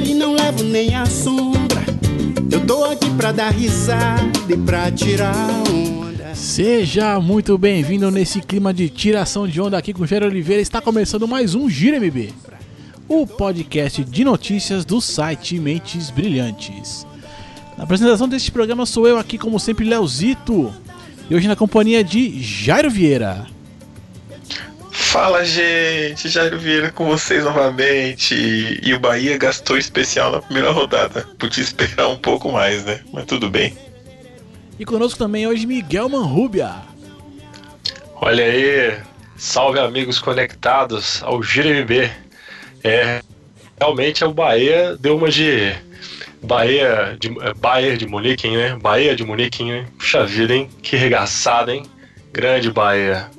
dele não levo nem a sombra. Eu tô aqui pra dar risada e pra tirar onda. Seja muito bem-vindo nesse clima de tiração de onda aqui com o Jair Oliveira. Está começando mais um Gira MB, o podcast de notícias do site Mentes Brilhantes. Na apresentação deste programa sou eu aqui, como sempre, Leozito. E hoje na companhia de Jairo Vieira. Fala, gente! Jairo Vieira com vocês novamente. E o Bahia gastou especial na primeira rodada. Podia esperar um pouco mais, né? Mas tudo bem. E conosco também hoje Miguel Manrubia. Olha aí, salve amigos conectados ao GMB. É, realmente o Bahia deu uma de Bahia de é, Bahia de Munique, né? Bahia de Munique, né? Puxa vida, hein? Que regaçada, hein? Grande Bahia.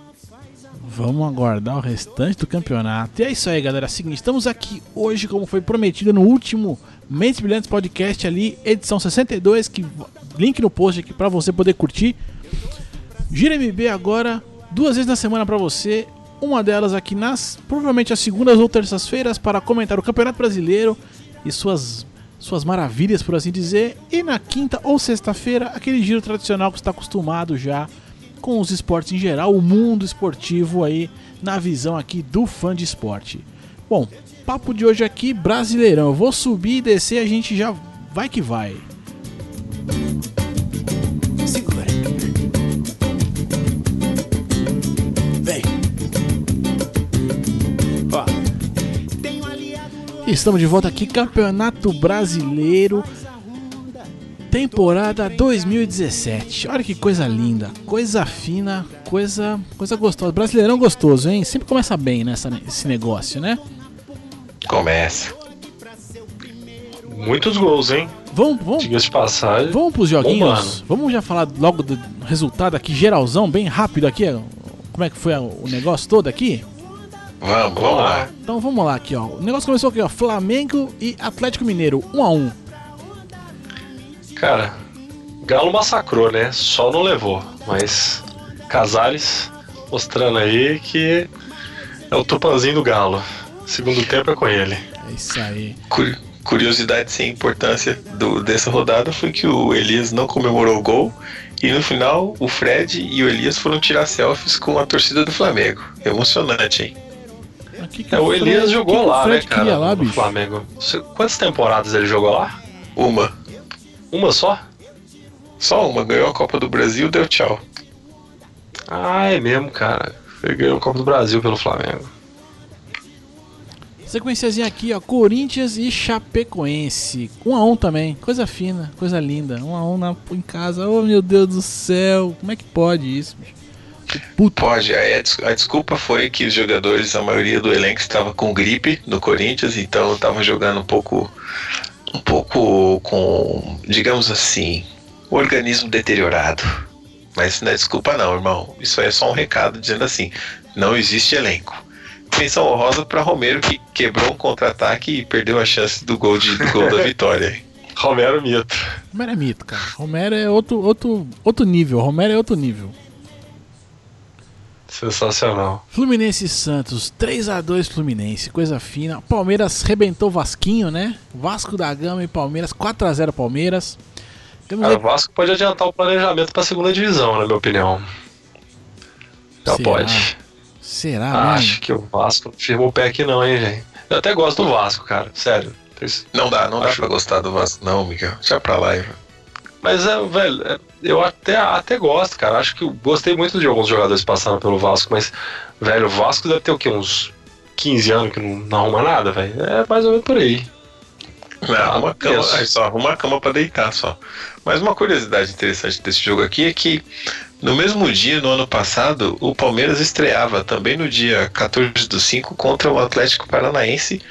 Vamos aguardar o restante do campeonato. E é isso aí, galera. Seguinte, estamos aqui hoje, como foi prometido no último Mentes Brilhantes Podcast ali, edição 62, que link no post aqui para você poder curtir. Gira MB agora, duas vezes na semana para você. Uma delas aqui nas, provavelmente as segundas ou terças-feiras, para comentar o Campeonato Brasileiro e suas, suas maravilhas, por assim dizer. E na quinta ou sexta-feira, aquele giro tradicional que está acostumado já com os esportes em geral, o mundo esportivo aí na visão aqui do fã de esporte. Bom, papo de hoje aqui, Brasileirão. Eu vou subir e descer, a gente já vai que vai. Segura. Vem. Ó. Estamos de volta aqui, Campeonato Brasileiro, temporada 2017. Olha que coisa linda, coisa fina, coisa, coisa gostosa. Brasileirão gostoso, hein? Sempre começa bem nessa esse negócio, né? Começa. Muitos gols, hein? Vamos, vamos, de passagem. Vamos pros joguinhos? Bombando. Vamos já falar logo do resultado aqui, geralzão, bem rápido aqui. Como é que foi o negócio todo aqui? Vamos, vamos lá. Então vamos lá aqui, ó. O negócio começou aqui, ó. Flamengo e Atlético Mineiro, 1 a 1 Cara, Galo massacrou, né? Só não levou. Mas Casares mostrando aí que é o tupanzinho do Galo. Segundo tempo é com ele. É isso aí. Cu- Curiosidade sem importância do, dessa rodada foi que o Elias não comemorou o gol. E no final, o Fred e o Elias foram tirar selfies com a torcida do Flamengo. Emocionante, hein? Que que É, o Fred- Elias que jogou que lá, Fred né, cara? lá, no bicho? Flamengo. Quantas temporadas ele jogou lá? Uma. Uma só? Só uma. Ganhou a Copa do Brasil, deu tchau. Ah, é mesmo, cara. Ele ganhou o Copa do Brasil pelo Flamengo. Sequenciazinha aqui, ó. Corinthians e Chapecoense. 1 a 1 também. Coisa fina, coisa linda. 1 a 1 na, em casa. Oh, meu Deus do céu. Como é que pode isso, bicho? Que puto. Pode, a, des- a desculpa foi que os jogadores, a maioria do elenco estava com gripe no Corinthians, então estavam jogando um pouco, um pouco com, digamos assim, o organismo deteriorado. Mas isso não é desculpa não, irmão. Isso é só um recado dizendo assim, não existe elenco. Menção honrosa para Romero que quebrou um contra-ataque e perdeu a chance do gol, de, do gol da vitória. Romero Mito. Romero é mito, cara. Romero é outro, outro, outro nível. Romero é outro nível. Sensacional. Fluminense e Santos, 3 a 2 Fluminense, coisa fina. Palmeiras rebentou Vasquinho, né? Vasco da Gama e Palmeiras, 4 a 0 Palmeiras. Temos Cara, aí- o Vasco pode adiantar o planejamento pra segunda divisão, na minha opinião. Já Será? pode. Será, né? Acho que o Vasco não firmou o pé aqui não, hein, gente. Eu até gosto do Vasco, cara. Sério. Não dá, não dá Acho- pra gostar do Vasco não, Miguel. Deixa pra lá. Mas, é, velho, é, eu até, até gosto, cara. Acho que eu gostei muito de alguns jogadores passando pelo Vasco, mas, velho, o Vasco deve ter o quê? Uns 15 anos que não, não arruma nada, velho. É mais ou menos por aí. Não, arruma a cama, aí só arruma a cama pra deitar só. Mas uma curiosidade interessante desse jogo aqui é que no mesmo dia, no ano passado, o Palmeiras estreava também no dia 14 do 5 contra o Atlético Paranaense,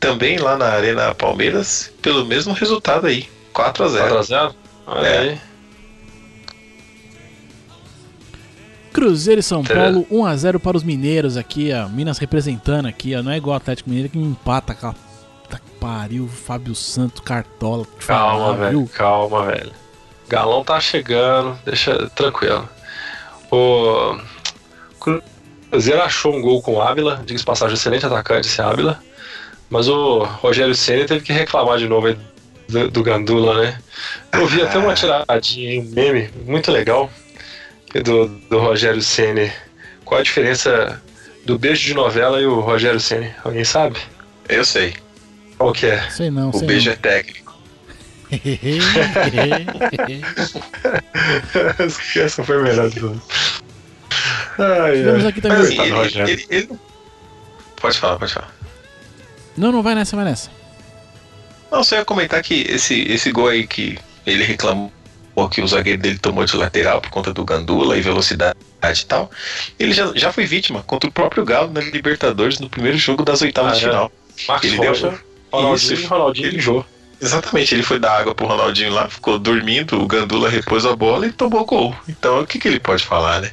também lá na Arena Palmeiras, pelo mesmo resultado aí, 4 a 0 4x0? Olha É. aí. Cruzeiro e São. Paulo, 1x0 para os mineiros aqui, ó. Minas representando aqui, ó. Não é igual o Atlético Mineiro que empata aquela. Puta que pariu, Fábio Santos, Cartola. Calma, falar, velho. viu? Calma, velho. Galão tá chegando, deixa tranquilo. O Cru- Cruzeiro achou um gol com o Ávila, diga-se passagem, excelente atacante esse Ávila. Mas o Rogério Senna teve que reclamar de novo do, do Gandula, né? Eu vi até uma tiradinha, um meme muito legal do, do Rogério Senna. Qual a diferença do beijo de novela e o Rogério Senna? Alguém sabe? Eu sei. Qual que é? Sei não, O sei beijo não. é técnico. Essa foi a melhor de todas. Ai, aqui também. Mas ele, Rogério. ele- ele- Pode falar, pode falar. Não, não vai nessa, vai nessa. Não, só ia comentar que esse, esse gol aí que ele reclamou que o zagueiro dele tomou de lateral por conta do gandula e velocidade e tal. Ele já, já foi vítima contra o próprio Galo na Libertadores no primeiro jogo das oitavas Ah, de é? final. Marcos Ele deu- Rocha, Ronaldinho, Isso. Ronaldinho Ele- mijou. Exatamente, ele foi dar água pro Ronaldinho lá, ficou dormindo, o Gandula repôs a bola e tomou gol. Então o que, que ele pode falar, né?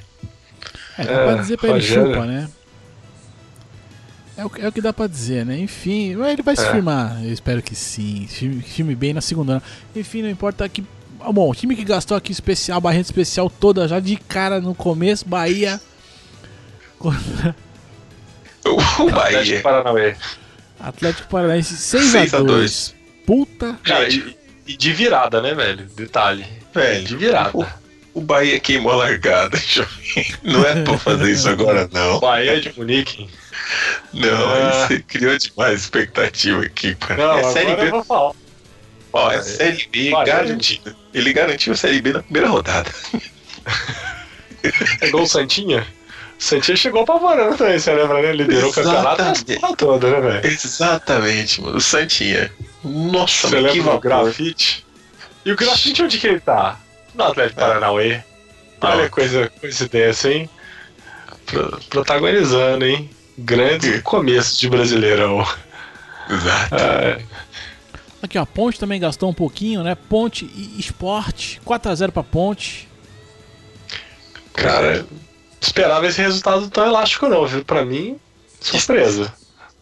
É, pra É, dizer pra ele Rogério. chupa, né? É o, é o que dá pra dizer, né? Enfim, ele vai se É. firmar, eu espero que sim. Firme, firme bem na segunda. ano. Enfim, não importa que. Ah, Bom, o time que gastou aqui especial, a barreira especial toda já de cara no começo, Bahia. O Atlético Bahia. Atlético Paranaense 6 6 a a 2 2. Puta. Cara, e, e de virada, né, velho? Detalhe. Velho, De virada. O, o Bahia queimou a largada. jovem. Não é pra fazer isso agora, não. Bahia de Munique. Não, Ah. aí você criou demais expectativa aqui, cara. Não, é agora Série eu B. vou falar. Ó, é Série B Bahia- garantida. Ele garantiu a Série B na primeira rodada. Pegou o Santinha? O Santinha chegou apavorando também, você lembra, né? Liderou o campeonato Exatamente. a porra toda, né, velho? Exatamente, mano. O Santinha. Nossa, Você lembra vapor. grafite? E o grafite onde que ele tá? No Atlético Ah. Paranauê. Olha Ah. coisa, coincidência, hein? Pro- protagonizando, hein? Grandes começos de Brasileirão. Exato. Ah, Aqui, ó, Ponte também gastou um pouquinho, né? Ponte e Esporte, 4x0 pra Ponte. cara, esperava esse resultado tão elástico não, viu? Pra mim, surpresa.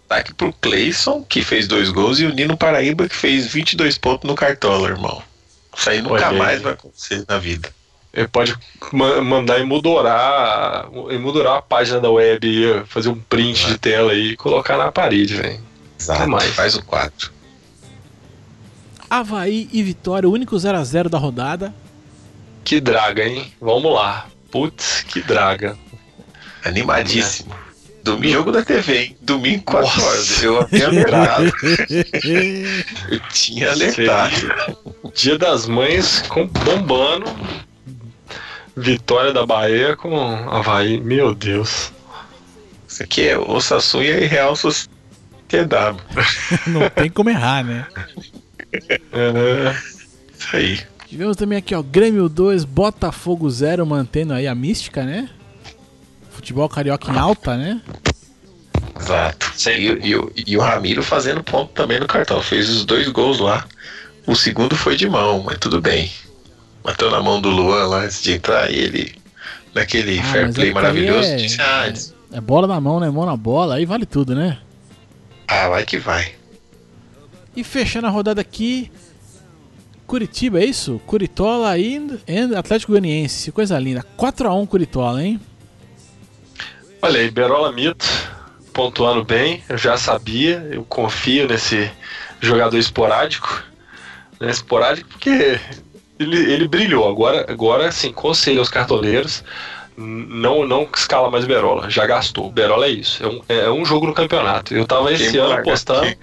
Destaque pro Cleison, que fez dois gols, e o Nino Paraíba, que fez 22 pontos no Cartola, irmão. Isso aí nunca Olha aí. mais vai acontecer na vida. Ele pode ma- mandar emoldurar, emoldurar a página da web, fazer um print de tela aí e colocar na parede, velho. Exato. mais. Faz o 4. Havaí e Vitória, o único 0x0 da rodada. Que draga, hein? Vamos lá. Putz, que draga. Animadíssimo. Domingo, jogo da TV, hein? Domingo, 4 Nossa. horas. Eu havia alertado. Eu tinha alertado. Dia das Mães com bombando. Vitória da Bahia com Havaí. Meu Deus. Isso aqui é o Sassunha e Real Sociedade. Não tem como errar, né? É, Isso aí. Tivemos também aqui, ó, Grêmio 2, Botafogo 0, mantendo aí a mística, né? Futebol carioca em alta, né? Exato. E, e o- e o Ramiro fazendo ponto também no cartão. Fez os dois gols lá. O segundo foi de mão, mas tudo bem. Bateu na mão do Luan lá antes de entrar e ele, naquele Ah, fair play é maravilhoso, é- disse: ah, É bola na mão, né? Mão na bola, aí vale tudo, né? ah, vai que vai. E fechando a rodada aqui, Curitiba, é isso? Curitola ainda, e Atlético Goianiense, coisa linda. 4x1 Curitola, hein? Olha aí, Berola Mito pontuando bem. Eu já sabia, eu confio nesse jogador esporádico. Né, esporádico porque ele, ele brilhou. Agora, agora sim, conselho aos cartoleiros. n- Não, não escala mais Berola, já gastou. Berola é isso, é um, é um jogo no campeonato. Eu tava esse a ano largada. postando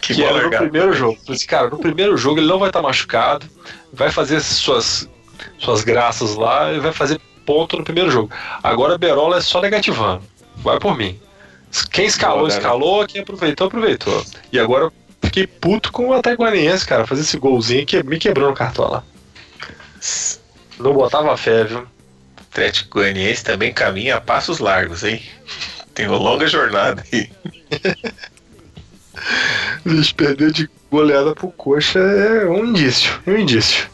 Que, que bola era no primeiro jogo. Falei assim, cara, no primeiro jogo ele não vai estar machucado, vai fazer suas, suas graças lá e vai fazer ponto no primeiro jogo. Agora Berola é só negativando. Vai por mim. Quem escalou, Boa, né? escalou, quem aproveitou, aproveitou. E agora eu fiquei puto com o Atlético cara, fazer esse golzinho que me quebrou no cartola. Não botava fé, viu? Atlético Goianiense também caminha a passos largos, hein? Tem uma longa jornada aí. Bicho, perder de goleada pro coxa é um indício, um indício.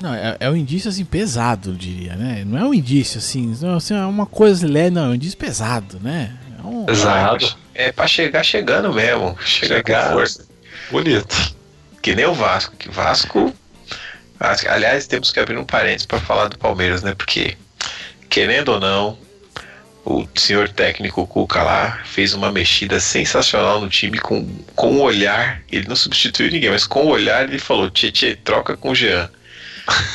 Não, é, é um indício assim pesado, eu diria, né? Não é um indício assim, não, assim, é uma coisa leve, não, é um indício pesado, né? É um- Exato. É pra chegar chegando mesmo. Chegar, Chegar. com força. Bonito. Que nem o Vasco. Que Vasco. Aliás, temos que abrir um parênteses pra falar do Palmeiras, né? Porque, querendo ou não, o senhor técnico Cuca lá fez uma mexida sensacional no time com, com o olhar. Ele não substituiu ninguém, mas com o olhar ele falou: Tietê, troca com o Jean.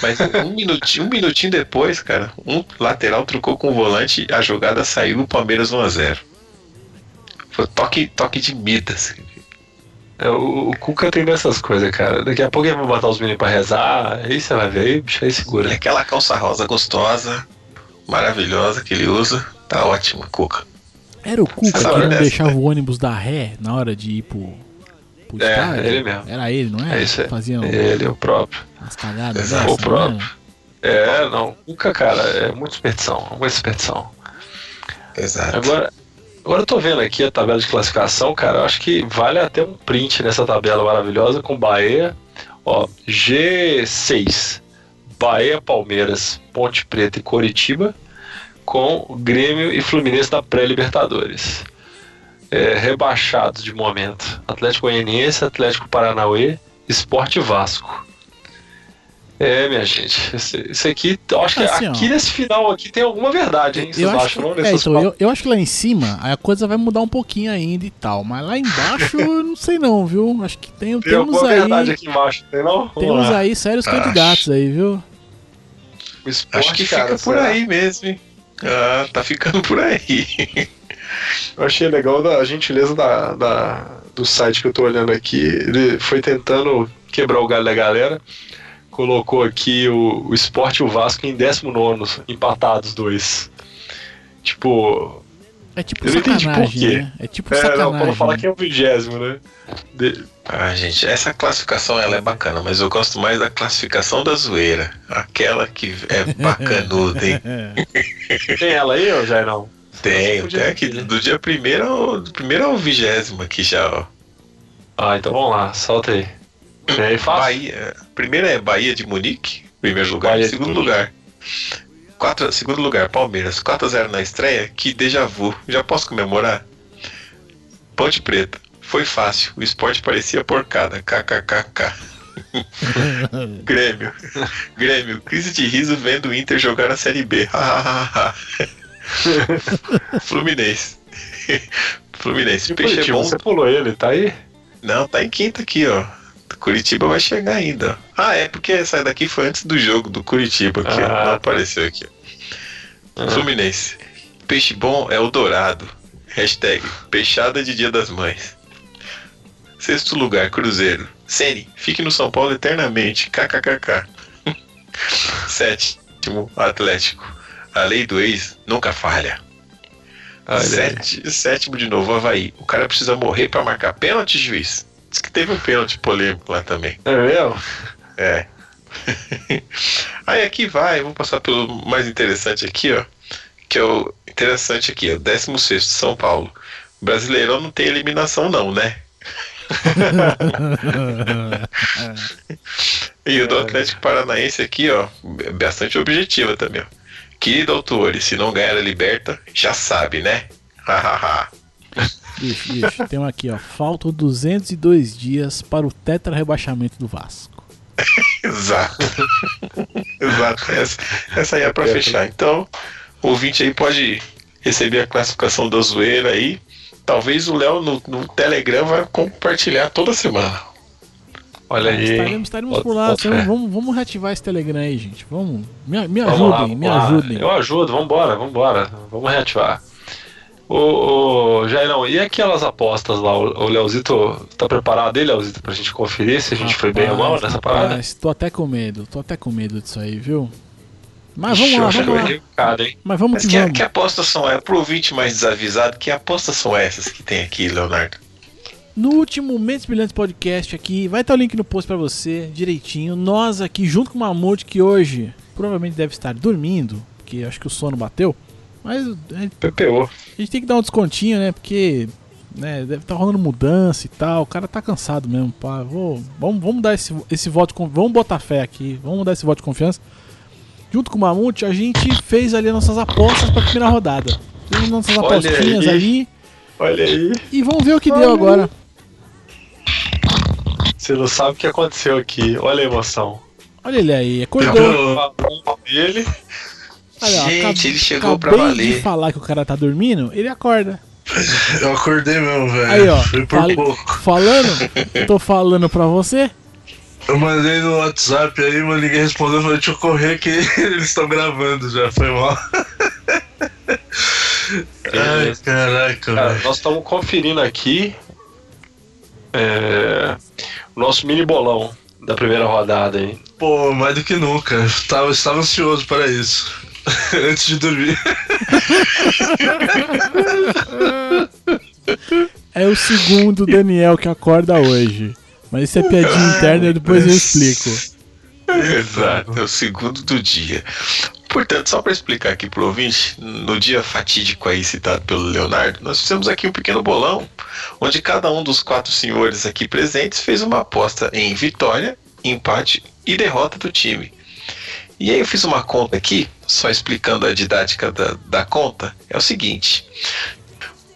Mas um minutinho, um minutinho depois, cara, um lateral trocou com o volante, a jogada saiu, o Palmeiras 1x0. Foi toque, toque de Midas. É, o, o Cuca tem dessas coisas, cara. Daqui a pouco ele vai botar os meninos pra rezar, aí você vai ver, aí, bicho, aí segura. É aquela calça rosa gostosa, maravilhosa que ele usa, tá ótimo, Cuca. Era o Cuca que não dessa, deixava né? o ônibus dar ré na hora de ir pro, pro É, estádio? ele mesmo. Era ele, não era? É isso aí. Fazia um- Ele é o próprio. umas cagadas Exato. dessa, O próprio. né? É, não. Cuca, cara, é muita expedição, muita expedição. Exato. Agora, agora eu tô vendo aqui a tabela de classificação, cara. Eu acho que vale até um print nessa tabela maravilhosa com Bahia. Ó, G6. Bahia, Palmeiras, Ponte Preta e Coritiba. Com Grêmio e Fluminense da pré-Libertadores. É, rebaixados de momento: Atlético Goianiense, Atlético Paranauê, Esporte Vasco. É, minha gente, esse, esse aqui, eu acho que Assim, ó. aqui nesse final aqui tem alguma verdade, hein? Vocês Eu acho, acham, que, não? é, então, eu, eu acho que lá em cima a coisa vai mudar um pouquinho ainda e tal. Mas lá embaixo eu não sei não, viu? Acho que tem, Tem temos alguma verdade aí. aqui embaixo, tem não? Vamos Temos lá. aí sérios Acho. candidatos aí, viu? O esporte, Acho que cara, fica por será? aí mesmo, hein? Ah, tá ficando por aí. Eu achei legal da a gentileza da, da- do site que eu tô olhando aqui. Ele foi tentando quebrar o galho da galera. Colocou aqui o, o Sport e o Vasco em 19, empatados dois. Tipo, É tipo Eu não entendi por quê. né? É tipo é, sacanagem. não, pra não falar né? que é o vigésimo, né? De- Ah, gente, essa classificação ela é bacana, mas eu gosto mais da classificação da zoeira. Aquela que é bacanuda, hein? Tem ela aí ou já não? Tem, Podia tem aqui né? do dia primeiro ao, do primeiro ao vigésimo aqui já, ó. Ah, então vamos lá, solta aí. E aí, fácil? Bahia. Primeiro é Bahia de Munique, primeiro lugar. Bahia segundo lugar. Quatro, segundo lugar, Palmeiras. 4x0 na estreia. Que déjà vu. Já posso comemorar? Ponte Preta. Foi fácil. O esporte parecia porcada. KKKK. Grêmio. Grêmio. Crise de riso vendo o Inter jogar a Série B. Fluminense. Fluminense. E o Peixe é bom. Você pulou ele, tá aí? Não, tá em quinta aqui, ó. Curitiba vai chegar ainda. Ah, é porque essa daqui foi antes do jogo do Curitiba, que Ah. não apareceu aqui. Ah. Fluminense. Peixe bom é o dourado. Hashtag peixada de dia das mães. Sexto lugar, Cruzeiro. Sene, fique no São Paulo eternamente. KKKK. Sétimo, Atlético. A lei do ex nunca falha. Sete- sétimo de novo, Havaí. O cara precisa morrer pra marcar pênalti, juiz. Diz que teve um pênalti polêmico lá também. É mesmo? É. Aí aqui vai, vou passar pelo mais interessante aqui, ó. Que é o interessante aqui, ó. 16 São Paulo. Brasileirão não tem eliminação, não, né? E o do Atlético Paranaense aqui, ó, é bastante objetiva também, ó. Querido autor, se não ganhar a liberta, já sabe, né? Hahaha. Bicho, bicho, tem um aqui, ó. Faltam 202 dias para o tetra rebaixamento do Vasco. Exato. Exato. Essa, essa aí é pra fechar. Então, o ouvinte aí pode receber a classificação da zoeira aí. Talvez o Léo no, no Telegram vai compartilhar toda semana. Olha aí. Estaremos, estaremos por lá. Estaremos- fé. vamos, vamos reativar esse Telegram aí, gente. Vamos. Me, me Vamos lá, ajudem, me vamos lá. ajudem. Eu ajudo, vambora, vambora. Vamos reativar. Ô, ô Jairão, e aquelas apostas lá? O, o Leozito, tá preparado aí, Leozito, pra gente conferir se a gente foi bem ou mal nessa parada? Rapaz, tô até com medo, tô até com medo disso aí, viu? Mas vamos Ixi, lá, vamos que lá. Recado, hein? Mas vamos Mas que que, vamos. que apostas são essas? Pro ouvinte mais desavisado, que apostas são essas que tem aqui, Leonardo? No último Mentes Brilhantes Podcast aqui, vai estar o link no post pra você, direitinho. Nós aqui, junto com o Mamute, que hoje provavelmente deve estar dormindo, porque acho que o sono bateu. Mas a gente, PPO. a gente tem que dar um descontinho, né? Porque né, deve estar rolando mudança e tal. O cara tá cansado mesmo. Pá. Vou, vamos, vamos dar esse, esse voto Vamos botar fé aqui. Vamos dar esse voto de confiança. Junto com o Mamute, a gente fez ali as nossas apostas pra primeira rodada. Fizemos nossas Olha apostinhas aí. ali. Olha aí. E vamos ver o que deu agora. Você não sabe o que aconteceu aqui. Olha a emoção. Olha ele aí, acordou. Ele Olha, ó, Gente, acab- ele chegou pra acabei valer. de falar que o cara tá dormindo, ele acorda. Eu acordei mesmo, velho. Aí, ó. Foi por fal- pouco. Falando, tô falando pra você. Eu mandei no WhatsApp aí, mas ninguém respondeu. Eu falei, deixa eu correr que eles estão gravando já. Foi mal. Ai, caraca, Cara, velho. nós estamos conferindo aqui é, o nosso mini bolão da primeira rodada aí. Pô, mais do que nunca. Eu Estava, estava ansioso para isso. Antes de dormir. É o segundo Daniel que acorda hoje. Mas isso é piadinha interna, depois eu explico. Exato, é o segundo do dia. Portanto, só para explicar aqui pro ouvinte, no dia fatídico aí citado pelo Leonardo, nós fizemos aqui um pequeno bolão, onde cada um dos quatro senhores aqui presentes fez uma aposta em vitória, empate e derrota do time. E aí eu fiz uma conta aqui, só explicando a didática da, da conta, é o seguinte.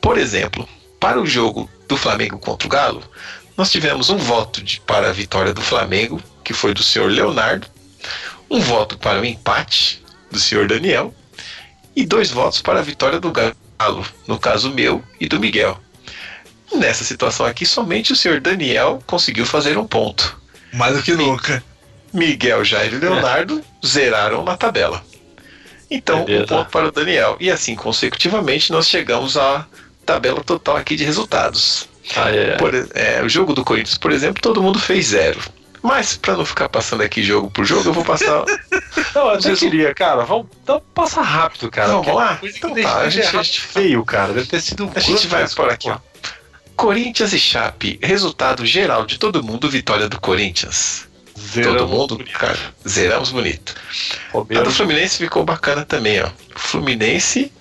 Por exemplo, para o jogo do Flamengo contra o Galo, nós tivemos um voto de- para a vitória do Flamengo, que foi do senhor Leonardo, um voto para o empate do senhor Daniel e dois votos para a vitória do Galo, no caso meu e do Miguel. Nessa situação aqui, somente o senhor Daniel conseguiu fazer um ponto. Mais do que nunca. Miguel, Jair e Leonardo zeraram na tabela. Então, um Beleza. ponto para o Daniel. E assim, consecutivamente, nós chegamos à tabela total aqui de resultados. Ah, é. Por é, o jogo do Corinthians, por exemplo, todo mundo fez zero. Mas, para não ficar passando aqui jogo por jogo, eu vou passar. Não, eu até queria, cara. Vamos, então passa rápido, cara. Vamos lá? Então tá, a gente- errado feio, cara. Deve ter sido um A gente vai por aqui, ó. Corinthians e Chape. Resultado geral de todo mundo, vitória do Corinthians. Todo mundo, cara, zeramos bonito. A do Fluminense ficou bacana também, ó. Fluminense,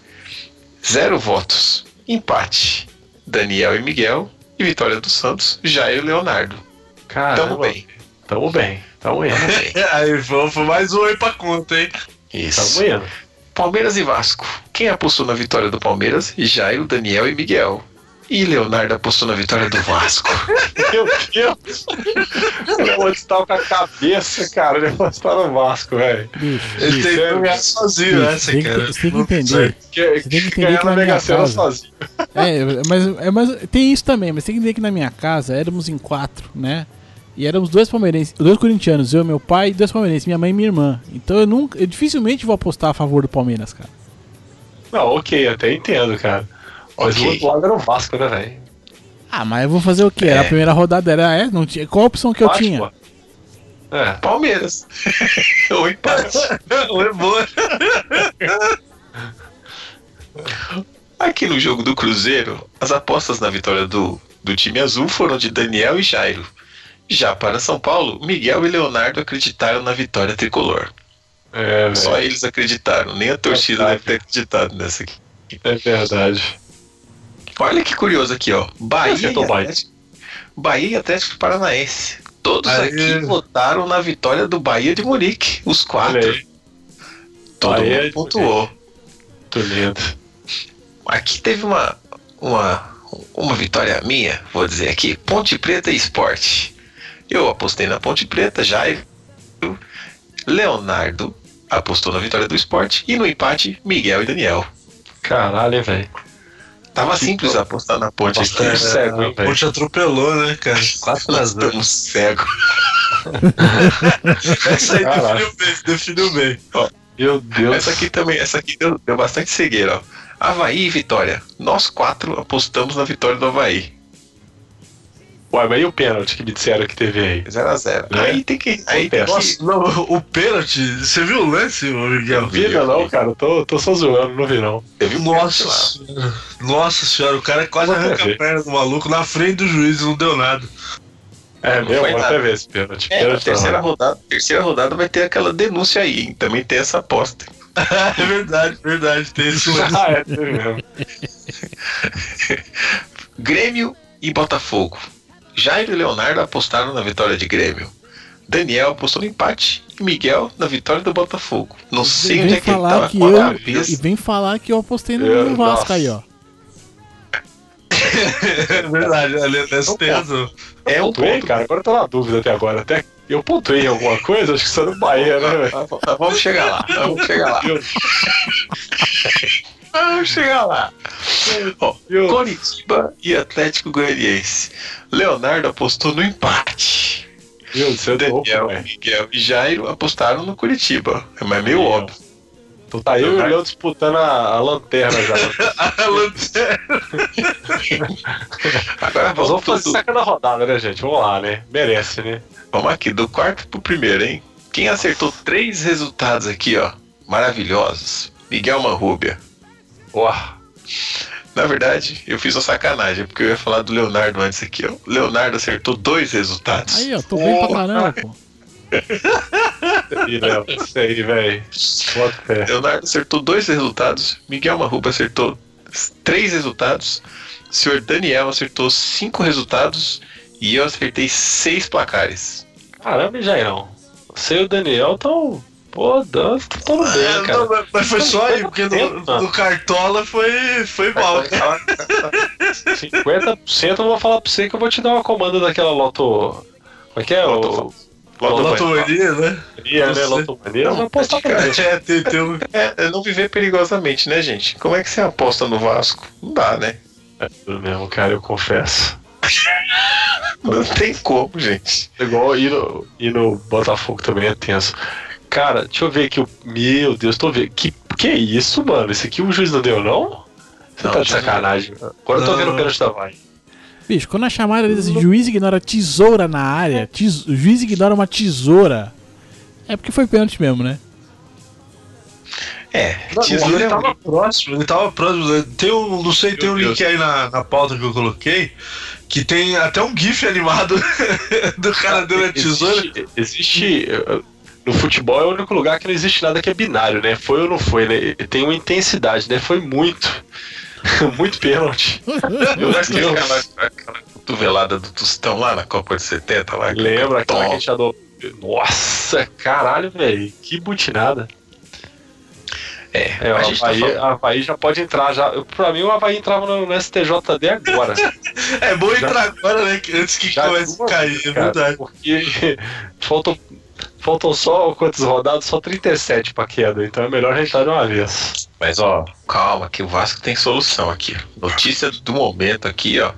zero votos. Empate. Daniel e Miguel. E vitória do Santos, Jair e Leonardo. cara. Tamo bem. Tamo bem. Tamo indo. Aí, foi, foi mais um aí pra conta, hein? Isso. Tamo indo. Palmeiras e Vasco. Quem apostou na vitória do Palmeiras? Jair, Daniel e Miguel. E Leonardo apostou na vitória do Vasco. Meu Deus! Ele pode estar com a cabeça, cara. Ele estar no Vasco, velho. Ele bicho, tentou ganhar sozinho essa, tem que- cara. você tem que entender. Que, Você tem que entender ganhar que na Mega Sena sozinho. É, mas, é, mas tem isso também, mas tem que entender que na minha casa éramos em quatro, né? E éramos dois palmeirenses, dois corintianos, eu, meu pai e dois palmeirenses, minha mãe e minha irmã. Então eu nunca, eu dificilmente vou apostar a favor do Palmeiras, cara. Não, ok, até entendo, cara. Mas Ok. o outro lado era o Vasco, né, velho? Ah, mas eu vou fazer o quê? Era É. a primeira rodada, era é, não tinha. Qual a opção que eu Vasco, tinha? pô. É. Palmeiras. o empate. É boa. Aqui no jogo do Cruzeiro, as apostas na vitória do, do time azul foram de Daniel e Jairo. Já para São Paulo, Miguel e Leonardo acreditaram na vitória tricolor. É, velho. Só eles acreditaram, nem a torcida deve ter acreditado nessa aqui. É verdade. Olha que curioso aqui, ó. Bahia, Bahia. Atlético, Bahia e Atlético Paranaense. Todos aqui votaram na vitória do Bahia de Munique. Os quatro. Todo Bahia mundo pontuou. Muito lindo. Aqui teve uma, uma, uma vitória minha, vou dizer aqui, Ponte Preta e Esporte. Eu apostei na Ponte Preta, Jair. Leonardo apostou na vitória do esporte e no empate, Miguel e Daniel. Caralho, velho. Tava Que simples apostar na ponte aqui. é cego, hein, a ponte atropelou, né, cara? Quatro duas. estamos cegos. Essa aí Caralho. definiu bem, definiu bem. Meu Deus. Essa aqui também, essa aqui deu, deu bastante cegueira, ó. Havaí e Vitória. Nós quatro apostamos na vitória do Havaí. Ué, mas e o pênalti que me disseram que teve aí? 0x0. É. Aí tem que. Aí tem que. Nossa, não, o pênalti, você viu o lance, Miguel? Eu vi. Vida não, cara. Eu tô, tô só zoando, não vi não. Teve um Nossa senhora. Nossa senhora, o cara quase arranca a perna do maluco na frente do juiz e não deu nada. É Não meu, vou até ver esse pênalti. É, na Pênalti terceira não. rodada, terceira rodada vai ter aquela denúncia aí, hein? Também tem essa aposta. é verdade, verdade, tem esse lance. Ah, é, teve mesmo. Grêmio e Botafogo. Jairo e Leonardo apostaram na vitória de Grêmio. Daniel apostou no empate e Miguel na vitória do Botafogo. Não sei onde é que ele tava que eu e vem falar que eu apostei no, Eu- no Vasco nossa. aí, ó. É verdade, ali tem razão. É um Pontuei, ponto. cara. Agora eu tô na dúvida até agora. Até Eu pontuei em alguma coisa? Acho que só no Bahia, né, velho? Vamos chegar lá, vamos chegar lá. Vamos chegar lá. Ó, Coritiba e Atlético Goianiense. Leonardo apostou no empate. Meu Deus do céu, Daniel, velho. Miguel e Jairo apostaram no Curitiba. É mais meio Daniel. óbvio. Então tá eu e o Léo disputando a, a lanterna já. A lanterna. Agora vamos vamos, fazer tudo, saca da rodada, né, gente? Vamos lá, né? Merece, né? vamos aqui, do quarto pro primeiro, hein? Quem acertou três resultados aqui, ó, maravilhosos. Miguel Marrúbia. Ó, Na verdade, eu fiz uma sacanagem, porque eu ia falar do Leonardo antes aqui. O Leonardo acertou dois resultados. Aí, ó, tô bem pra caramba, pô. isso aí, velho. Leonardo acertou dois resultados. Miguel Marruba acertou três resultados. O senhor Daniel acertou cinco resultados. E eu acertei seis placares. Caramba, Jairão? Você e o Daniel estão. Pô, tão tão bem, É, cara. não, mas- foi só aí, porque no, no Cartola foi, foi mal. 50% eu vou falar pra você que eu vou te dar uma comanda daquela Loto. Como é que é? O. Loto Lotomania, né? Mania, né? Lotomania. Eu vou apostar pra praticamente. você. É, tem, tem um. É, é não viver perigosamente, né, gente? Como é que você aposta no Vasco? Não dá, né? É tudo mesmo, cara, eu confesso. Não tem como, gente. Igual ir no, ir no Botafogo também é tenso. Cara, deixa eu ver aqui. o- Meu Deus, tô vendo. Que, que é isso, mano? Esse aqui o juiz não deu, não? Você Não, tá de sacanagem. Agora eu tô Não. vendo o pênalti da Vai. Bicho, quando a chamada diz assim, juiz ignora tesoura na área, tes- juiz ignora uma tesoura, é porque foi pênalti mesmo, né? É, Não, tesoura ele é tava próximo, ele tava próximo. Tem um, não sei, tem um Meu link aí na, na pauta que eu coloquei, que tem até um GIF animado do cara dando a tesoura. Existe, existe, No futebol é o único lugar que não existe nada que é binário, né? Foi ou não foi, né? Tem uma intensidade, né? Foi muito. muito pênalti. Meu Deus. aquela, cotovelada do Tostão lá na Copa de 70 lá. Lembra aquela que a gente já deu. Nossa, caralho, velho. Que butinada. É, É, o tá Havaí, falando. Havaí já pode entrar. Já, pra mim, o Havaí entrava no, no STJD agora. É bom entrar agora, né? Antes que Já comece a cair, é verdade. Porque faltam, faltam só quantas rodadas? Só 37 pra queda. Então é melhor a gente estar de uma vez. Mas ó, calma, que o Vasco tem solução aqui. Notícia do momento aqui, ó.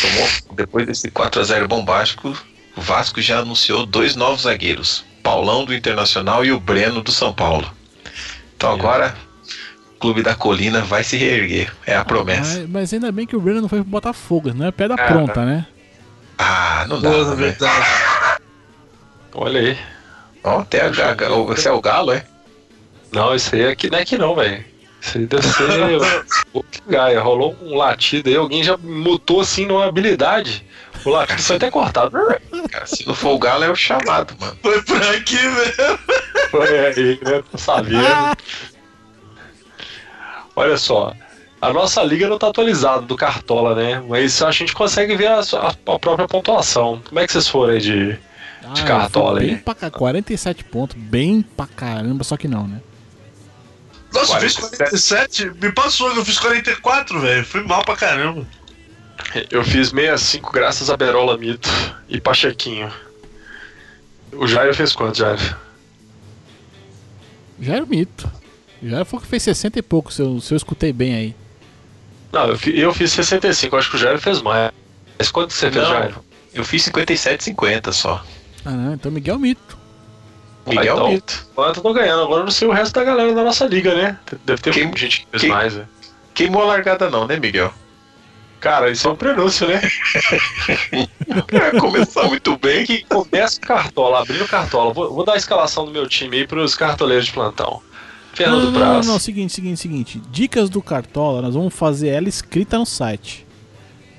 Tomou, depois desse 4x0 bombástico, o Vasco já anunciou dois novos zagueiros: Paulão do Internacional e o Breno do São Paulo. Então agora, o Clube da Colina vai se reerguer. É a promessa. Mas, mas ainda bem que o Breno não foi pro Botafogo, não é pedra É, pronta, né? Ah, não dá, Boa, né? verdade. Olha aí. Ó, até a Gaga. Você é o Galo, é? Não, isso aí é aqui, não é aqui não, velho. Isso aí deve ser. o Gaia. Rolou um latido aí, alguém já mutou assim numa habilidade. O latido foi até cortado. Cara, se não for o Galo, é o chamado, mano. Foi por aqui mesmo. Foi aí, né? Tô sabendo. Olha só. A nossa liga não tá atualizada do Cartola, né? Mas a gente consegue ver a, sua- a própria pontuação. Como é que vocês foram aí de. De eu cartola aí. bem pra ca- 47 pontos, bem pra caramba, só que não, né? Nossa, eu fiz 47. 47. Me passou que eu fiz 44, velho. Fui mal pra caramba. Eu fiz 65 graças a Berola Mito e Pachequinho. O Jair fez quanto, Jair? Já era o mito. Já foi que fez 60 e pouco, se eu, se eu escutei bem aí. Não, eu, eu fiz 65, acho que o Jair fez mais. Mas quanto você fez, Não. Jair? Eu fiz 57,50 só. Ah, não, então Miguel Mito. Miguel então- Mito. Quanto eu tô ganhando? Agora eu não sei o resto da galera da nossa liga, né? Deve ter Quem- gente que fez quem- mais, né? Queimou a largada, não, né, Miguel? Cara, isso é um prenúncio, né? É, começou muito bem. que começa o cartola, abrindo o cartola. Vou, vou dar a escalação do meu time aí pros cartoleiros de plantão. Não, Fernando não, não, não, não, seguinte, seguinte, seguinte. Dicas do Cartola, nós vamos fazer ela escrita no site.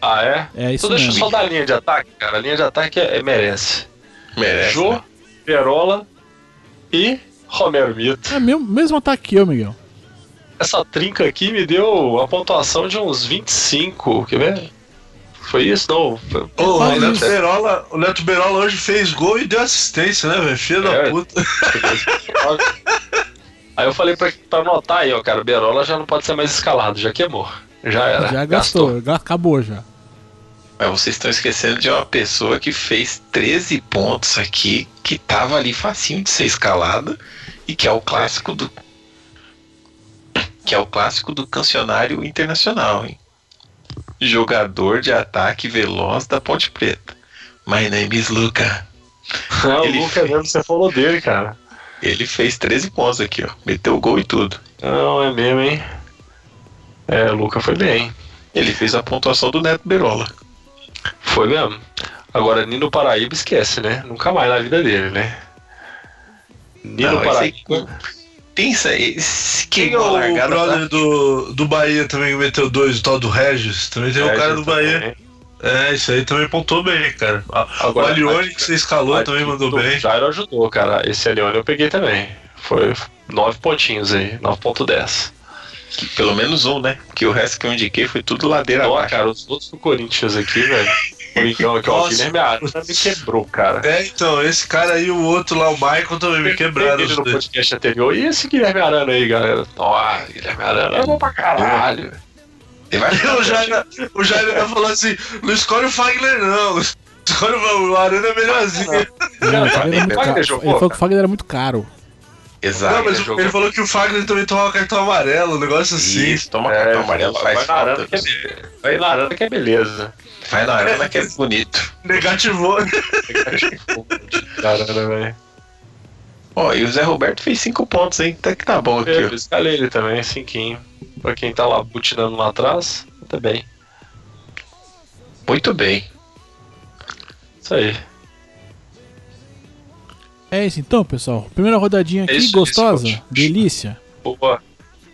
Ah, é? É isso Então deixa eu mesmo. só dar a linha de ataque, cara. A linha de ataque é, é- merece. Merece. Jô, né? Perola e Romero Mito. É mesmo, mesmo ataque que eu, Miguel. Essa trinca aqui me deu a pontuação de uns 25, quer ver? Foi isso? Não. O Neto isso. Berola, o Neto Berola hoje fez gol e deu assistência, né, velho? Filho É. da puta. Aí eu falei pra, pra anotar aí, ó, cara, o Berola já não pode ser mais escalado, já queimou. Já era. já gastou, ga- acabou já. Mas vocês estão esquecendo de uma pessoa que fez 13 pontos aqui, que tava ali facinho de ser escalada, e que é o clássico do. Que é o clássico do cancionário internacional, hein? Jogador de ataque veloz da Ponte Preta. My name is Luca. Não, o Ele Luca fez. mesmo, você falou dele, cara. Ele fez 13 pontos aqui, ó. Meteu gol e tudo. Não, é mesmo, hein? É, o Luca foi bem. Ele fez a pontuação do Neto Berola. Foi mesmo. Agora, Nino Paraíba esquece, né? Nunca mais na vida dele, né? Nino Não, Paraíba. aí- Pensa, esse Quem é o largada. brother do, do Bahia também que meteu dois, o tal do Regis? Também tem um É, cara do Bahia. também. É, isso aí também pontou bem, cara. A- Agora, o Alione que você escalou também mandou O bem. Jairo ajudou, cara. Esse Alione eu peguei também. Foi nove pontinhos aí, 9.10. Que pelo menos um, né? Porque o resto que eu indiquei foi tudo ladeira Ó, abaixo. cara, os outros do Corinthians aqui, velho. Aqui, ó, o Nossa. Guilherme Arana me quebrou, cara. É, então, esse cara aí, o outro lá, o Michael, também me quebraram. Ele no podcast anterior. E esse Guilherme Arana aí, galera? Ó, Guilherme Arana é bom pra caralho. Ele vai O Jair, o Jair ainda falou assim: não escolhe o Fagner, não. Escolhe o Arana é melhorzinho. Não, o Fagner era Fagner muito caro. jogou, Ele falou que cara. o Fagner era muito caro. Exato. Não, mas ele jogou. ele falou que o Fagner também tomava cartão amarelo, um negócio assim. Isso, toma cartão amarelo, vai faz falta. que é be- Vai na Arana que é beleza. Vai na arena que é bonito. Negativou. Arana, velho. Ó, e o Zé Roberto fez 5 pontos, hein? Até que tá bom aqui, Eu ó. escalei ele também, cinquinho. Pra quem tá lá butinando lá atrás, tá bem. Muito bem. Isso aí. É isso então, pessoal. Primeira rodadinha aqui, É isso, gostosa, isso. delícia. Boa.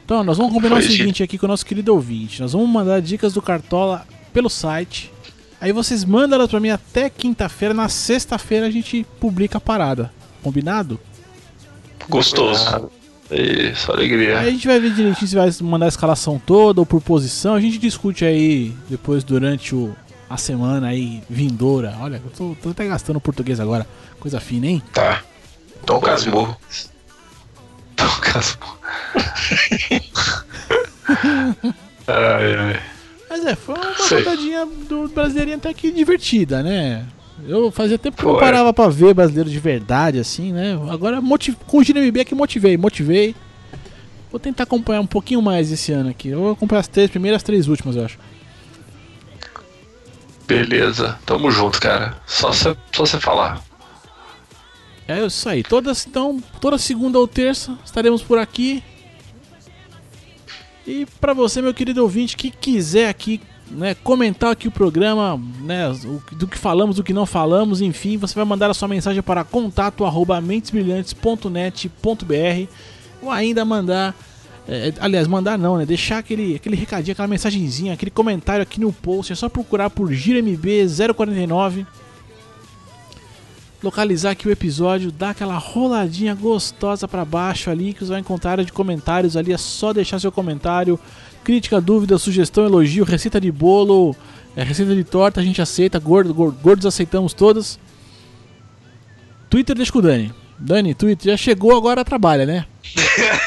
Então, nós vamos combinar Foi, o seguinte aqui com o nosso querido ouvinte. Nós vamos mandar dicas do Cartola pelo site. Aí vocês mandam elas pra mim até quinta-feira. Na sexta-feira a gente publica a parada. Combinado? Gostoso. Isso, alegria. Aí a gente vai ver direitinho se vai mandar a escalação toda ou por posição. A gente discute aí depois durante o, a semana aí vindoura. Olha, eu tô, tô até gastando português agora. Coisa fina, hein? Tá. Tom Casmurro. Então, caso. ai, ai. Mas é, foi uma Sei. rodadinha do brasileirinho até que divertida, né? Eu fazia tempo que eu não parava pra ver brasileiro de verdade, assim, né? Agora motiv... com o GNMB aqui motivei, motivei. Vou tentar acompanhar um pouquinho mais esse ano aqui. Eu vou acompanhar as três primeiras, as três últimas, eu acho. Beleza. Tamo junto, cara. Só você só cê falar. É isso aí. Todas, então, toda segunda ou terça estaremos por aqui. E pra você, meu querido ouvinte, que quiser aqui, né, comentar aqui o programa, né, do que falamos, do que não falamos, enfim, você vai mandar a sua mensagem para contato@mentesbrilhantes.net.br ou ainda mandar é, aliás, mandar não, né? Deixar aquele, aquele recadinho, aquela mensagenzinha, aquele comentário aqui no post. É só procurar por GiroMB049 localizar aqui o episódio, dar aquela roladinha gostosa pra baixo ali, que você vai encontrar área de comentários ali, é só deixar seu comentário, crítica, dúvida, sugestão, elogio, receita de bolo, é, receita de torta, a gente aceita, gordo, gor- gordos aceitamos todas. Twitter com o Dani. Twitter, já chegou, agora trabalha, né?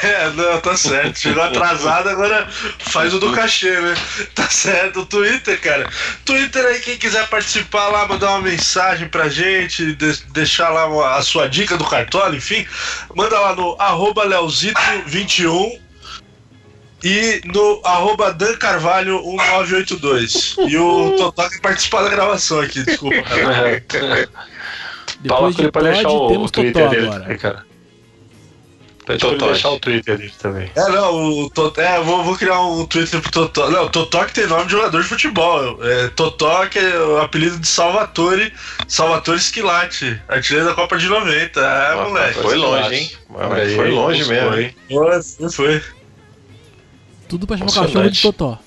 É, não, tá certo. Chegou atrasado, agora faz o do cachê, né? Tá certo. O Twitter, cara. Twitter aí, quem quiser participar lá, mandar uma mensagem pra gente, de- deixar lá uma- a sua dica do cartola, enfim, manda lá no arroba leozito21 e no arroba Dan Carvalho 1982. E o Totó quer participar da gravação aqui, desculpa, Fala Depois com de ele pra deixar Todd, o, temos o Twitter dele agora. também, cara. Pede pra deixar o Twitter dele também. É, não, o Totó. É, vou, vou criar um Twitter pro Totó. Não, Totó que tem nome de jogador de futebol. É, Totó, que é o apelido de Salvatore. Salvatore Schilatti, artilheiro da Copa de 90. É, Ó, moleque. Foi longe, hein? Mas foi longe mesmo. hein? Foi, foi, foi. Tudo pra chamar o cachorro de Totó.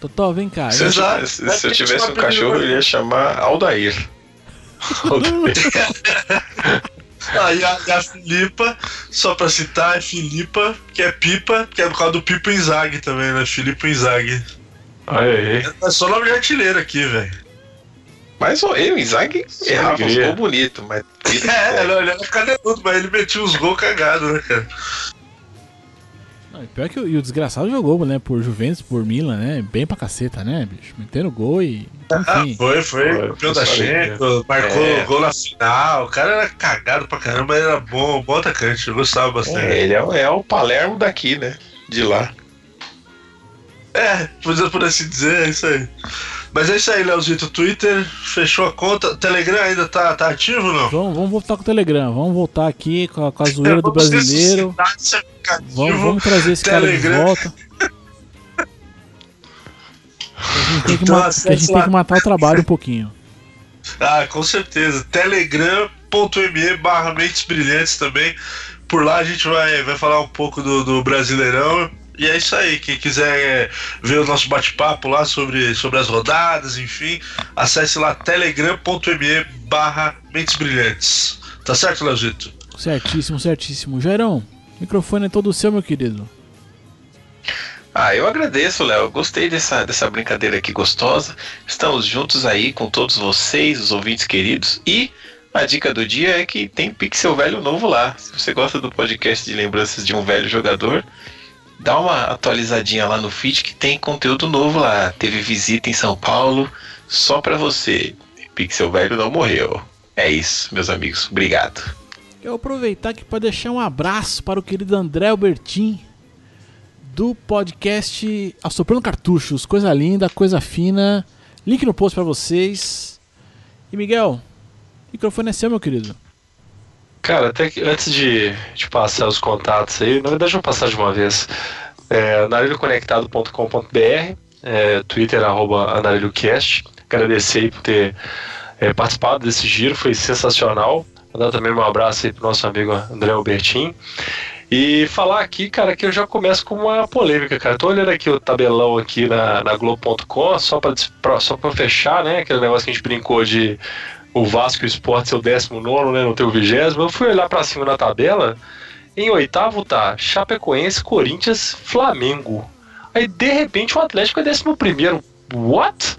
Totó, vem cá. Se eu, Exato. tivesse, se eu tivesse um cachorro, eu ia chamar Aldair. Ah, e, a, e a Filipa, só pra citar, é Filipa, que é Pipa, que é por causa do Pipo Inzaghi também, né? Filipe Inzaghi. Aí, É só nome de artilheiro aqui, velho. Mas ó, eu, Isaac, errava os alegria. gols bonitos, mas. É, não, ele era caneludo, mas ele metia uns gols cagados, né, cara? Pior que o, e o desgraçado jogou, né? Por Juventus, por Milan, né? Bem pra caceta, né, bicho? Metendo gol e. Ah, Enfim. foi, foi. Foi, Campeão da Champions, marcou É. gol na final. O cara era cagado pra caramba, mas era bom, bom atacante. Eu gostava bastante. É, ele é, o- é o Palermo daqui, né? De lá. É, por assim dizer, é isso aí. Mas é isso aí, Leozito. Twitter fechou a conta. Telegram ainda tá, tá ativo ou não? Vamos, vamos voltar com o Telegram. Vamos voltar aqui com a, com a zoeira do brasileiro. Vamos, vamos trazer esse cara de Telegram. volta. A gente, tem que Então, ma- a gente tem que matar o trabalho um pouquinho. Ah, com certeza. Telegram.me barra Mentes Brilhantes também. Por lá a gente vai, vai falar um pouco do, do Brasileirão. E é isso aí. Quem quiser ver o nosso bate-papo lá sobre, sobre as rodadas, enfim, acesse lá telegram.me barra Mentes Brilhantes. Tá certo, Leozito? Certíssimo, certíssimo. Jairão, o microfone é todo seu, meu querido. Ah, eu agradeço, Léo. Gostei dessa, dessa brincadeira aqui gostosa. Estamos juntos aí com todos vocês, os ouvintes queridos. E a dica do dia é que tem Pixel Velho novo lá. Se você gosta do podcast de lembranças de um velho jogador, dá uma atualizadinha lá no feed que tem conteúdo novo lá. Teve visita em São Paulo só pra você. Pixel Velho não morreu. É isso, meus amigos. Obrigado. Vou aproveitar aqui para deixar um abraço para o querido André Albertin do podcast Assoprando Cartuchos. Coisa linda, coisa fina. Link no post para vocês. E Miguel, o microfone é seu, meu querido. Cara, até que antes de, de passar os contatos aí, na verdade eu vou passar de uma vez. É, andarilhoconectado.com.br, é, Twitter, arroba. Agradecer aí por ter é, participado desse giro, foi sensacional. Mandar também um abraço aí pro nosso amigo André Albertin. E falar aqui, cara, que eu já começo com uma polêmica, cara. Tô olhando aqui o tabelão aqui na, na Globo.com, só pra- só fechar, né? Aquele negócio que a gente brincou de o Vasco e o Sport o 19, né? Não ter o 20. Eu fui olhar pra cima na tabela. Em oitavo tá Chapecoense, Corinthians, Flamengo. Aí de repente o Atlético é 11. What?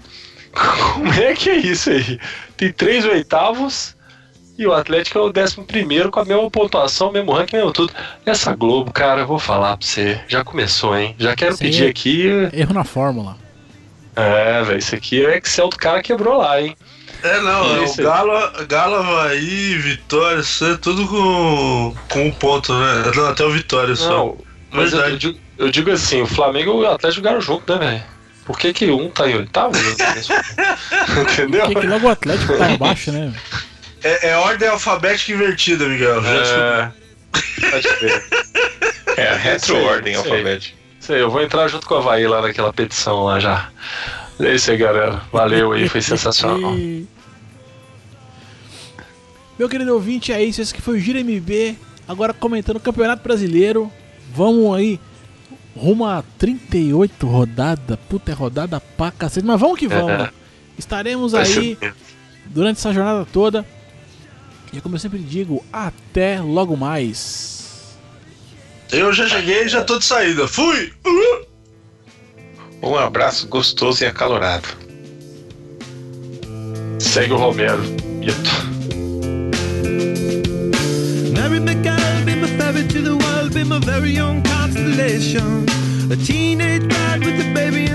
Como é que é isso aí? Tem três oitavos e o Atlético é o 11 com a mesma pontuação, mesmo ranking, mesmo tudo. Essa Globo, cara, eu vou falar pra você. Já começou, hein? Já quero pedir aqui. Erro na fórmula. É, velho, isso aqui é o Excel do cara quebrou lá, hein? É, não, é Isso o aí. Galo, Galo, Havaí, Vitória, isso é tudo com, com um ponto, né? Não, até o Vitória só. Não, mas eu, eu digo, eu digo assim, o Flamengo e o Atlético jogaram junto, né, velho? Por que, que um tá em oitavo? Entendeu? Por que, que logo o Atlético tá embaixo, né? É, é ordem alfabética invertida, Miguel. É, pode ver. É a retro-ordem aí. alfabética. Isso aí, eu vou entrar junto com o Havaí lá naquela petição lá já. É isso aí, galera. Valeu aí, foi sensacional. Meu querido ouvinte, é isso. Esse aqui foi o Gira MB. Agora comentando o Campeonato Brasileiro. Vamos aí. Rumo a 38 rodada. Puta, é rodada pra cacete. Mas vamos que vamos. É. Estaremos Vai aí durante essa jornada toda. E como eu sempre digo, até logo mais. Eu já cheguei e já tô de saída. Fui! Uhul! Um abraço gostoso e acalorado. Segue o Romero. Ito. Marry